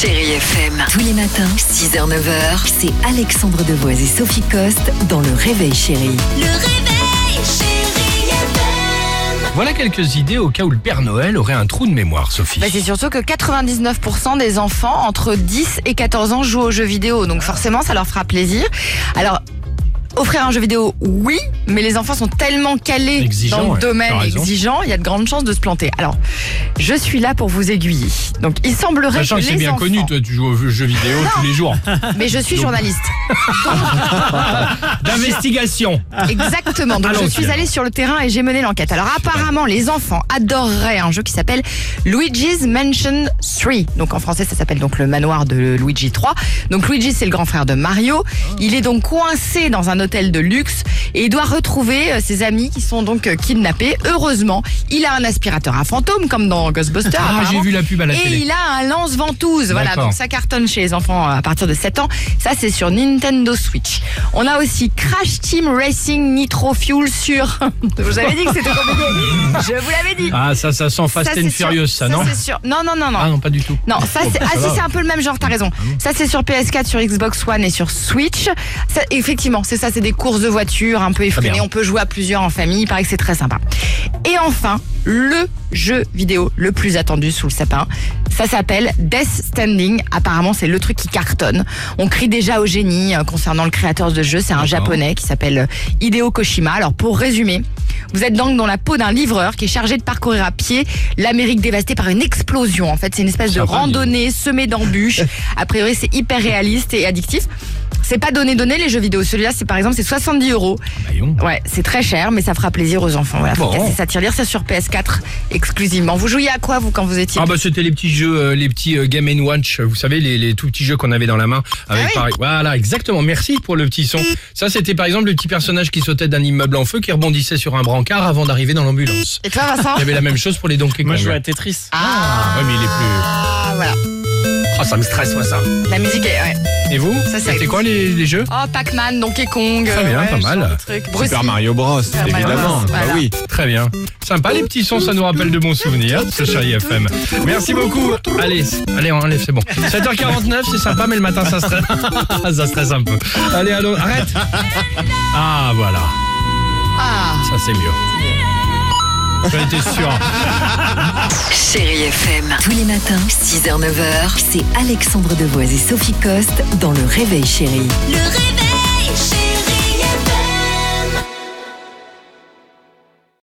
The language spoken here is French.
Chérie FM. Tous les matins, 6h, 9h, c'est Alexandre Devoise et Sophie Coste dans Le Réveil Chérie. Le réveil, chérie FM. Voilà quelques idées au cas où le Père Noël aurait un trou de mémoire, Sophie. Bah, c'est surtout que 99% des enfants entre 10 et 14 ans jouent aux jeux vidéo, donc forcément ça leur fera plaisir. Alors, offrir un jeu vidéo, oui, mais les enfants sont tellement calés dans le ouais, domaine exigeant, il y a de grandes chances de se planter. Alors, je suis là pour vous aiguiller. Donc, il semblerait Sachant que que c'est bien enfants... connu, toi tu joues aux jeux vidéo tous les jours. Mais je suis journaliste. D'investigation. Exactement. Donc je suis allée sur le terrain et j'ai mené l'enquête. Alors apparemment, les enfants adoreraient un jeu qui s'appelle Luigi's Mansion 3. Donc en français, ça s'appelle donc le manoir de Luigi 3. Donc Luigi, c'est le grand frère de Mario. Il est donc coincé dans un hôtel de luxe et il doit retrouver euh, ses amis qui sont donc euh, kidnappés. Heureusement, il a un aspirateur à fantôme comme dans Ghostbusters. Ah, j'ai vu la pub à la Et télé. il a un lance-ventouse. Voilà, donc ça cartonne chez les enfants à partir de 7 ans. Ça, c'est sur Nintendo Switch. On a aussi Crash Team Racing Nitro Fuel sur. Je vous avais dit que c'était compliqué. Je vous l'avais dit. Ah, ça, ça sent Fast Ça, and Furious, ça, non sûr. Non, non, non, non. Ah non, pas du tout. Non, ça c'est ah si c'est un peu le même genre, t'as raison. Ça c'est sur PS4, sur Xbox One et sur Switch. Ça, effectivement, c'est ça, c'est des courses de voitures un peu effrénées. On peut jouer à plusieurs en famille, il paraît que c'est très sympa. Et enfin, le jeu vidéo le plus attendu sous le sapin, ça s'appelle Death Standing. Apparemment, c'est le truc qui cartonne. On crie déjà au génie euh, concernant le créateur de ce jeu. C'est un japonais qui s'appelle Hideo Koshima. Alors pour résumer, vous êtes donc dans la peau d'un livreur qui est chargé de parcourir à pied l'Amérique dévastée par une explosion. En fait, c'est une espèce de randonnée semée d'embûches. A priori, c'est hyper réaliste et addictif. C'est pas donné donné les jeux vidéo. Celui-là, c'est par exemple, c'est 70 euros. Bah, yon. Ouais, c'est très cher, mais ça fera plaisir aux enfants. Voilà, faut Bon. casser sa tirelire, c'est sur PS4 exclusivement. Vous jouiez à quoi vous quand vous étiez Ah bah c'était les petits jeux, euh, les petits euh, Game Watch, vous savez les, les tout petits jeux qu'on avait dans la main avec Ah oui. pareil. Voilà, exactement. Merci pour le petit son. Ça c'était par exemple le petit personnage qui sautait d'un immeuble en feu qui rebondissait sur un brancard avant d'arriver dans l'ambulance. Et toi, Vincent Il y avait la même chose pour les Donkey Kong. Moi, je joue à Tetris. Ah, Ouais, mais il est plus. ah, voilà. Oh, ça me stresse moi ça. La musique est. Ouais. Et vous Ça, c'est- C'était quoi les, les jeux Oh, Pac-Man, Donkey Kong. Très bien, euh, pas ce mal. genre de truc. Bruce Super. Mario Bros, Super Mario évidemment. Bros, Bah voilà. oui. Très bien. Sympa les petits sons, ça nous rappelle de bons souvenirs. Ce chéri FM. Merci beaucoup. Allez, allez, on enlève, c'est bon. 7h49, c'est sympa, mais le matin ça stresse. ça stresse un peu. Allez, allô, arrête. Ah voilà, Ah. C'est mieux. J'en étais sûr. Chérie FM. Tous les matins, 6h, 9h, c'est Alexandre Devoise et Sophie Coste dans. Le réveil, chérie